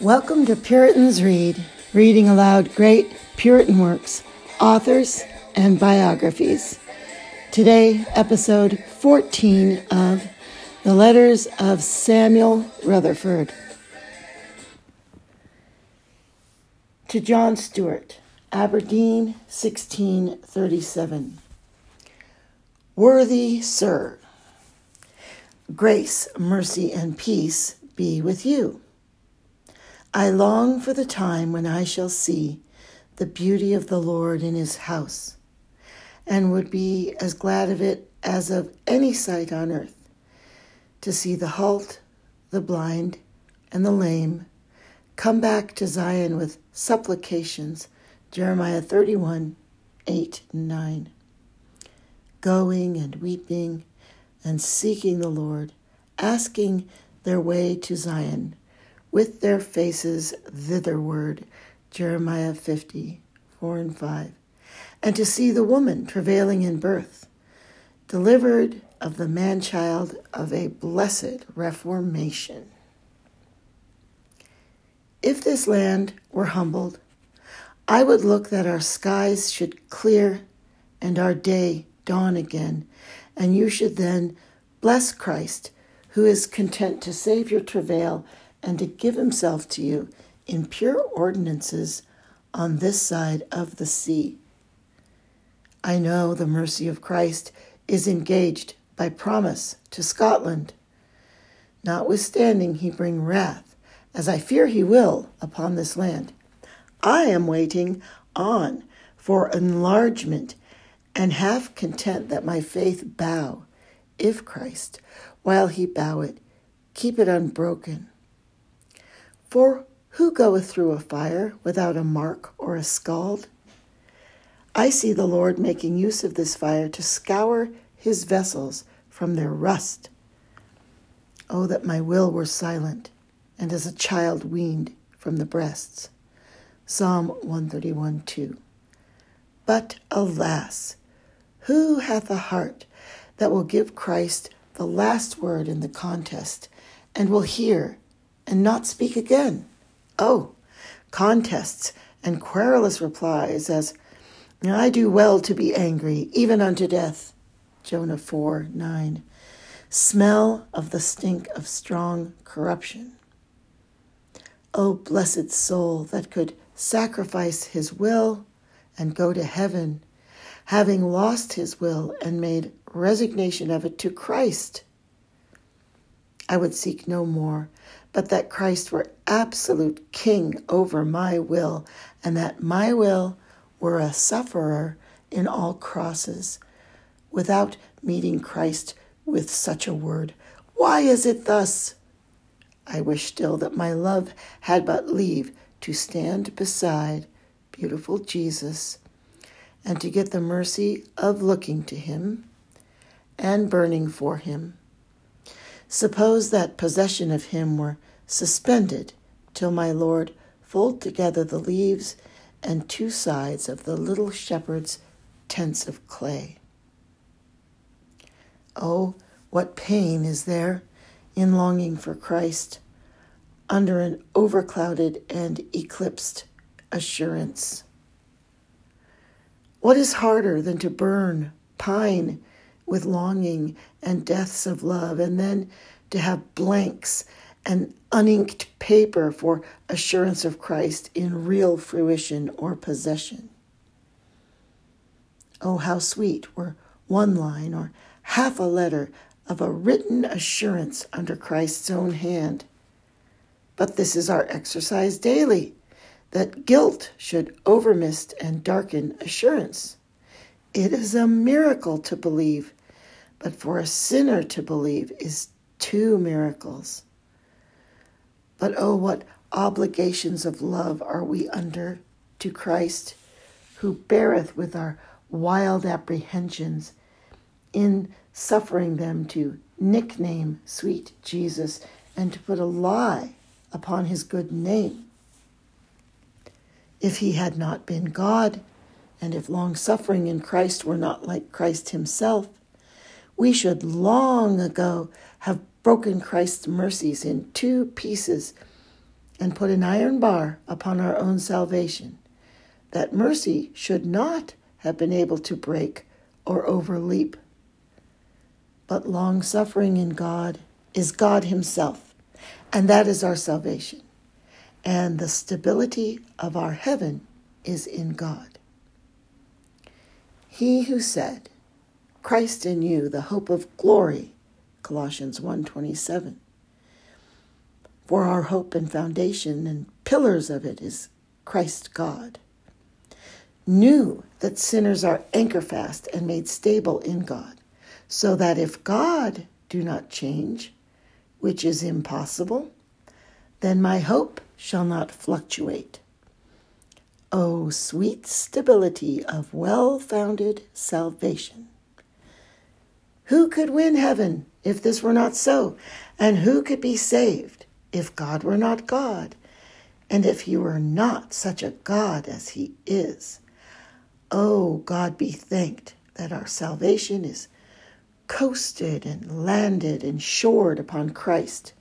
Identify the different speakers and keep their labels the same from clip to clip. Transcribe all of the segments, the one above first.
Speaker 1: Welcome to Puritans Read, reading aloud great Puritan works, authors, and biographies. Today, episode 14 of The Letters of Samuel Rutherford. To John Stewart, Aberdeen, 1637. Worthy Sir, grace, mercy, and peace be with you. I long for the time when I shall see the beauty of the Lord in his house, and would be as glad of it as of any sight on earth, to see the halt, the blind, and the lame come back to Zion with supplications. Jeremiah 31 8 and 9. Going and weeping and seeking the Lord, asking their way to Zion with their faces thitherward. Jeremiah 50, 4 and 5. And to see the woman travailing in birth, delivered of the man child of a blessed reformation. If this land were humbled, I would look that our skies should clear and our day dawn again, and you should then bless Christ, who is content to save your travail and to give himself to you in pure ordinances on this side of the sea. I know the mercy of Christ is engaged by promise to Scotland. Notwithstanding, he bring wrath, as I fear he will, upon this land. I am waiting on for enlargement, and half content that my faith bow, if Christ, while he bow it, keep it unbroken. For who goeth through a fire without a mark or a scald? I see the Lord making use of this fire to scour his vessels from their rust. Oh, that my will were silent, and as a child weaned from the breasts. Psalm 131 2. But alas, who hath a heart that will give Christ the last word in the contest and will hear and not speak again. Oh, contests and querulous replies as, I do well to be angry, even unto death. Jonah 4 9. Smell of the stink of strong corruption. O blessed soul that could sacrifice his will and go to heaven, having lost his will and made resignation of it to Christ. I would seek no more, but that Christ were absolute king over my will, and that my will were a sufferer in all crosses, without meeting Christ with such a word. Why is it thus? I wish still that my love had but leave to stand beside beautiful Jesus and to get the mercy of looking to him and burning for him Suppose that possession of him were suspended till my Lord fold together the leaves and two sides of the little shepherd's tents of clay. Oh, what pain is there in longing for Christ under an overclouded and eclipsed assurance. What is harder than to burn, pine, with longing and deaths of love, and then to have blanks and uninked paper for assurance of Christ in real fruition or possession. Oh, how sweet were one line or half a letter of a written assurance under Christ's own hand. But this is our exercise daily, that guilt should overmist and darken assurance. It is a miracle to believe but for a sinner to believe is two miracles. But oh, what obligations of love are we under to Christ, who beareth with our wild apprehensions in suffering them to nickname sweet Jesus and to put a lie upon his good name. If he had not been God, and if long suffering in Christ were not like Christ himself, we should long ago have broken Christ's mercies in two pieces and put an iron bar upon our own salvation, that mercy should not have been able to break or overleap. But long suffering in God is God Himself, and that is our salvation. And the stability of our heaven is in God. He who said, Christ in you, the hope of glory, Colossians 1:27. For our hope and foundation and pillars of it is Christ God. Knew that sinners are anchor fast and made stable in God, so that if God do not change, which is impossible, then my hope shall not fluctuate. Oh, sweet stability of well founded salvation! Who could win heaven if this were not so? And who could be saved if God were not God? And if he were not such a God as he is? Oh, God be thanked that our salvation is coasted and landed and shored upon Christ,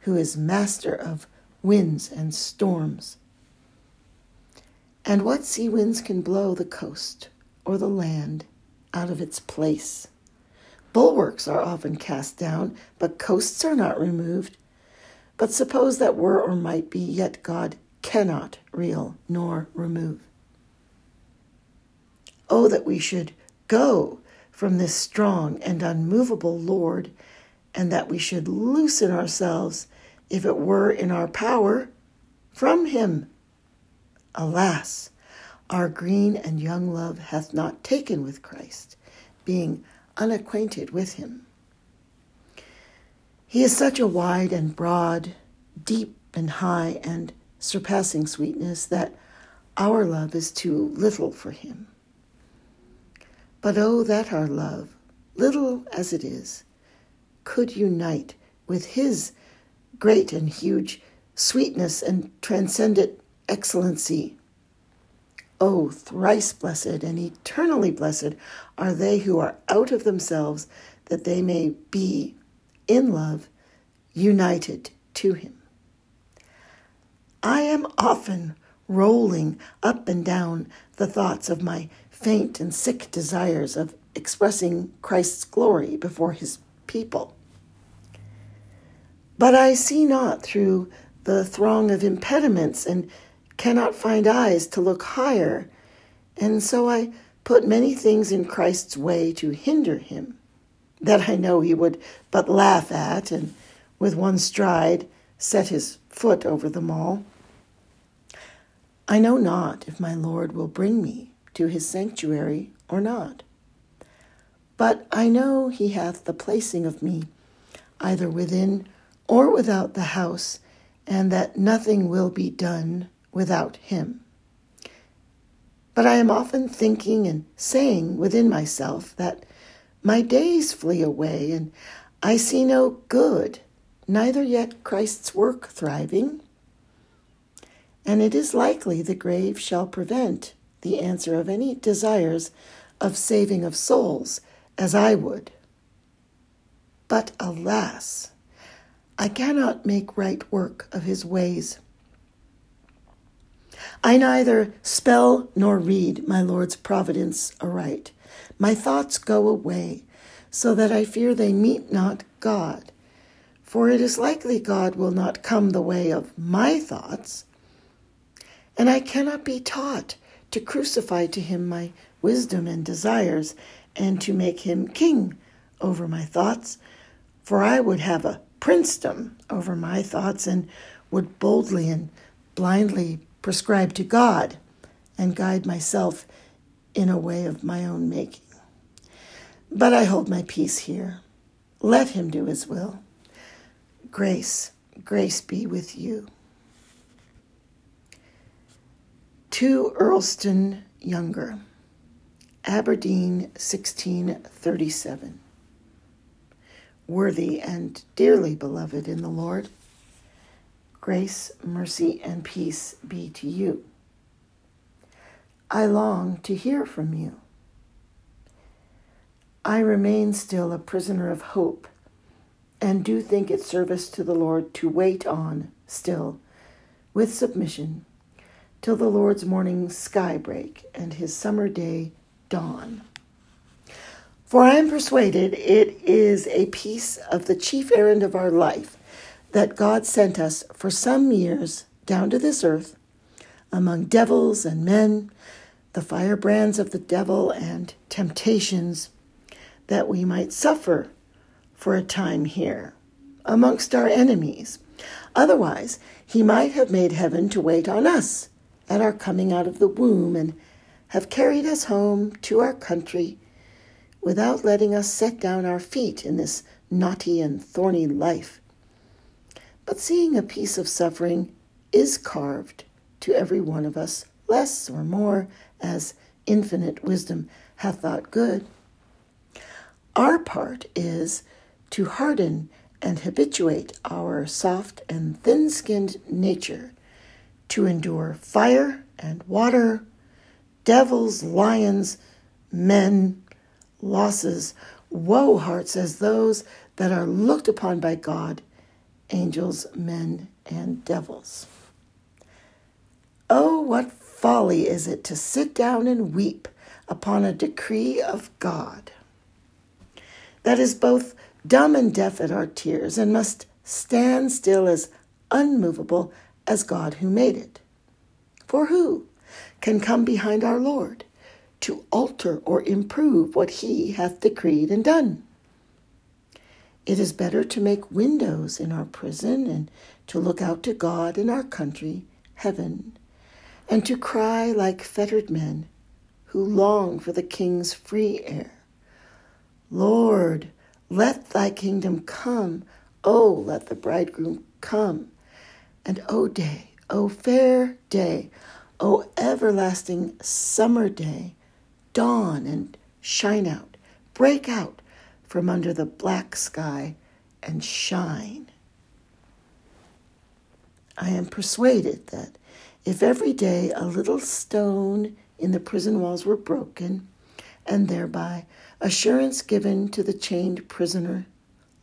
Speaker 1: who is master of winds and storms. And what sea winds can blow the coast or the land out of its place? Bulwarks are often cast down, but coasts are not removed. But suppose that were or might be, yet God cannot reel nor remove. Oh, that we should go from this strong and unmovable Lord, and that we should loosen ourselves, if it were in our power, from him. Alas, our green and young love hath not taken with Christ, being unacquainted with him. He is such a wide and broad, deep and high and surpassing sweetness that our love is too little for him. But oh, that our love, little as it is, could unite with his great and huge sweetness and transcendent excellency Oh, thrice blessed and eternally blessed are they who are out of themselves, that they may be, in love, united to him. I am often rolling up and down the thoughts of my faint and sick desires of expressing Christ's glory before his people. But I see not through the throng of impediments and cannot find eyes to look higher, and so I put many things in Christ's way to hinder him, that I know he would but laugh at, and with one stride set his foot over them all. I know not if my Lord will bring me to his sanctuary or not. But I know he hath the placing of me either within or without the house, and that nothing will be done without him. But I am often thinking and saying within myself that my days flee away and I see no good, neither yet Christ's work thriving. And it is likely the grave shall prevent the answer of any desires of saving of souls as I would. But alas, I cannot make right work of his ways. I neither spell nor read my Lord's providence aright. My thoughts go away, so that I fear they meet not God. For it is likely God will not come the way of my thoughts. And I cannot be taught to crucify to him my wisdom and desires, and to make him king over my thoughts. For I would have a princedom over my thoughts, and would boldly and blindly prescribe to God and guide myself in a way of my own making. But I hold my peace here. Let him do his will. Grace, grace be with you. To Earlston Younger, Aberdeen, 1637. Worthy and dearly beloved in the Lord, Grace, mercy, and peace be to you. I long to hear from you. I remain still a prisoner of hope and do think it service to the Lord to wait on still with submission till the Lord's morning sky break and his summer day dawn. For I am persuaded it is a piece of the chief errand of our life that God sent us for some years down to this earth among devils and men, the firebrands of the devil and temptations, that we might suffer for a time here amongst our enemies. Otherwise, he might have made heaven to wait on us at our coming out of the womb and have carried us home to our country without letting us set down our feet in this knotty and thorny life. But seeing a piece of suffering is carved to every one of us, less or more, as infinite wisdom hath thought good. Our part is to harden and habituate our soft and thin skinned nature to endure fire and water, devils, lions, men, losses, woe hearts as those that are looked upon by God, angels, men, and devils. Oh, what folly is it to sit down and weep upon a decree of God that is both dumb and deaf at our tears and must stand still as unmovable as God who made it. For who can come behind our Lord to alter or improve what he hath decreed and done? It is better to make windows in our prison and to look out to God in our country, heaven, and to cry like fettered men who long for the King's free air. Lord, let thy kingdom come. Oh, let the bridegroom come. And O oh day, O oh fair day, O oh everlasting summer day, dawn and shine out, break out from under the black sky and shine. I am persuaded that if every day a little stone in the prison walls were broken, and thereby assurance given to the chained prisoner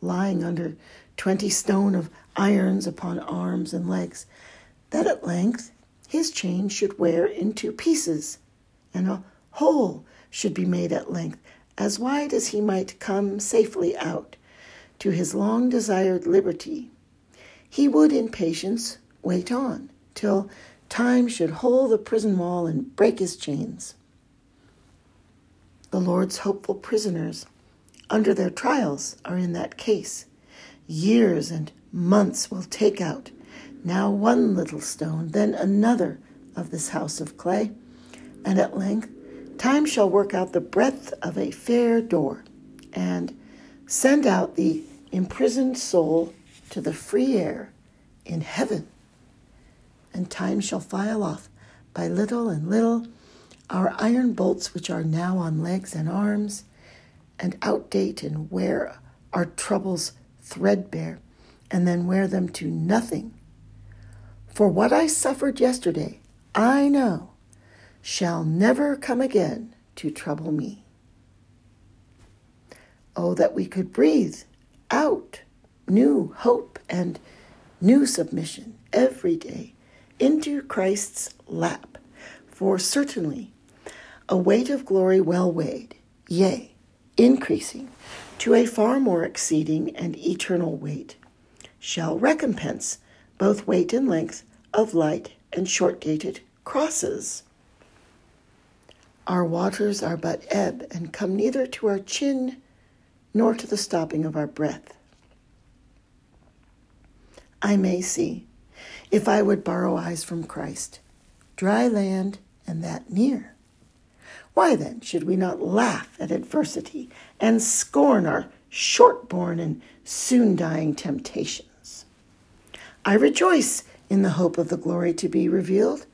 Speaker 1: lying under twenty stone of irons upon arms and legs, that at length his chain should wear in two pieces, and a hole should be made at length as wide as he might come safely out to his long desired liberty. He would in patience wait on till Time should hole the prison wall and break his chains. The Lord's hopeful prisoners, under their trials, are in that case. Years and months will take out, now one little stone, then another of this house of clay, and at length time shall work out the breadth of a fair door, and send out the imprisoned soul to the free air in heaven and time shall file off by little and little our iron bolts which are now on legs and arms, and outdate and wear our troubles threadbare, and then wear them to nothing. For what I suffered yesterday, I know, shall never come again to trouble me. Oh, that we could breathe out new hope and new submission every day into Christ's lap, for certainly a weight of glory well weighed, yea, increasing to a far more exceeding and eternal weight, shall recompense both weight and length of light and short dated crosses. Our waters are but ebb and come neither to our chin nor to the stopping of our breath. I may see if I would borrow eyes from Christ, dry land and that near. Why then should we not laugh at adversity and scorn our short born and soon dying temptations? I rejoice in the hope of the glory to be revealed,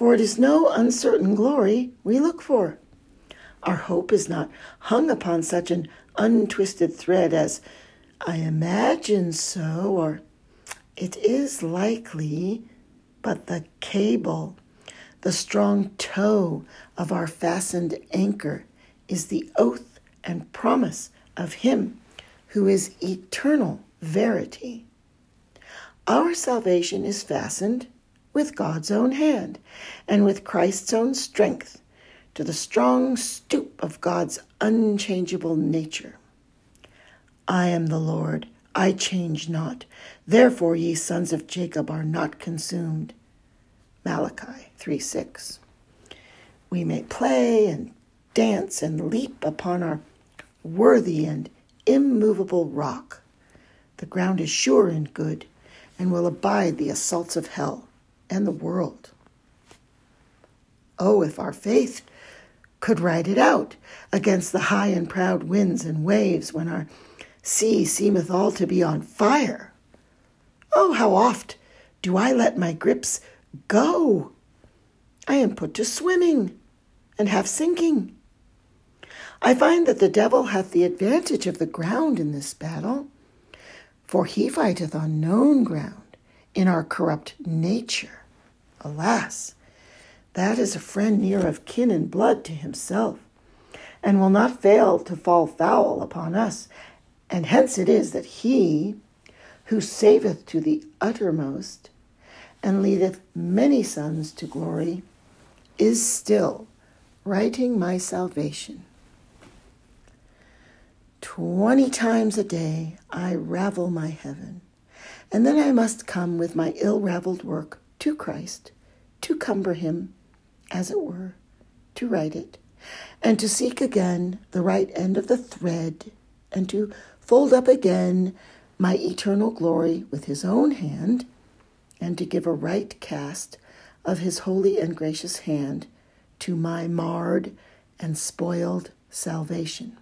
Speaker 1: for it is no uncertain glory we look for. Our hope is not hung upon such an untwisted thread as I imagine so, or it is likely, but the cable, the strong tow of our fastened anchor, is the oath and promise of Him who is eternal verity. Our salvation is fastened with God's own hand and with Christ's own strength to the strong stoop of God's unchangeable nature. I am the Lord, I change not. Therefore, ye sons of Jacob are not consumed. Malachi 3 6. We may play and dance and leap upon our worthy and immovable rock. The ground is sure and good and will abide the assaults of hell and the world. Oh, if our faith could ride it out against the high and proud winds and waves when our sea seemeth all to be on fire. Oh, how oft do I let my grips go! I am put to swimming and half sinking. I find that the devil hath the advantage of the ground in this battle, for he fighteth on known ground in our corrupt nature. Alas, that is a friend near of kin and blood to himself, and will not fail to fall foul upon us. And hence it is that he, who saveth to the uttermost, and leadeth many sons to glory, is still righting my salvation. Twenty times a day I ravel my heaven, and then I must come with my ill raveled work to Christ to cumber him, as it were, to right it, and to seek again the right end of the thread, and to fold up again my eternal glory with his own hand, and to give a right cast of his holy and gracious hand to my marred and spoiled salvation.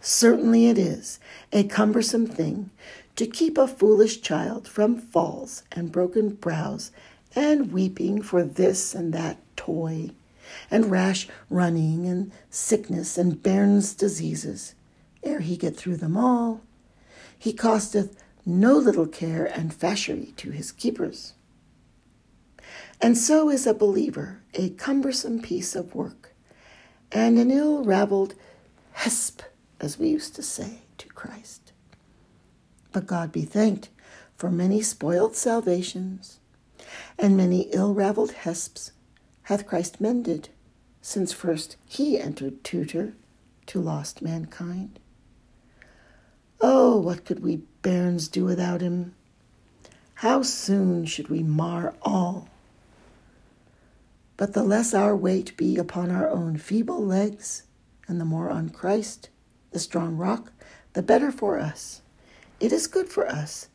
Speaker 1: Certainly it is a cumbersome thing to keep a foolish child from falls and broken brows and weeping for this and that toy, and rash running and sickness and bairns' diseases. Ere he get through them all, he costeth no little care and fashery to his keepers. And so is a believer a cumbersome piece of work, and an ill ravelled hesp, as we used to say, to Christ. But God be thanked for many spoiled salvations and many ill ravelled hesps hath Christ mended, since first he entered tutor to lost mankind. Oh, what could we bairns do without him? How soon should we mar all? But the less our weight be upon our own feeble legs, and the more on Christ, the strong rock, the better for us. It is good for us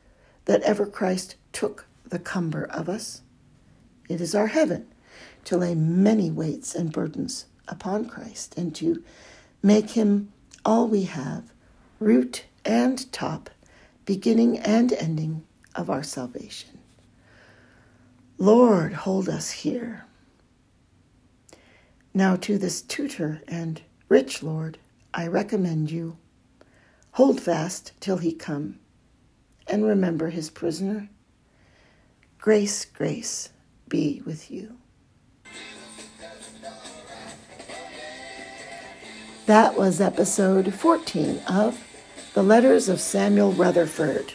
Speaker 1: that ever Christ took the cumber of us. It is our heaven to lay many weights and burdens upon Christ and to make him all we have, root and top, beginning and ending of our salvation. Lord, hold us here. Now, to this tutor and rich Lord, I recommend you. Hold fast till he come, and remember his prisoner. Grace, grace be with you. That was episode 14 of The Letters of Samuel Rutherford.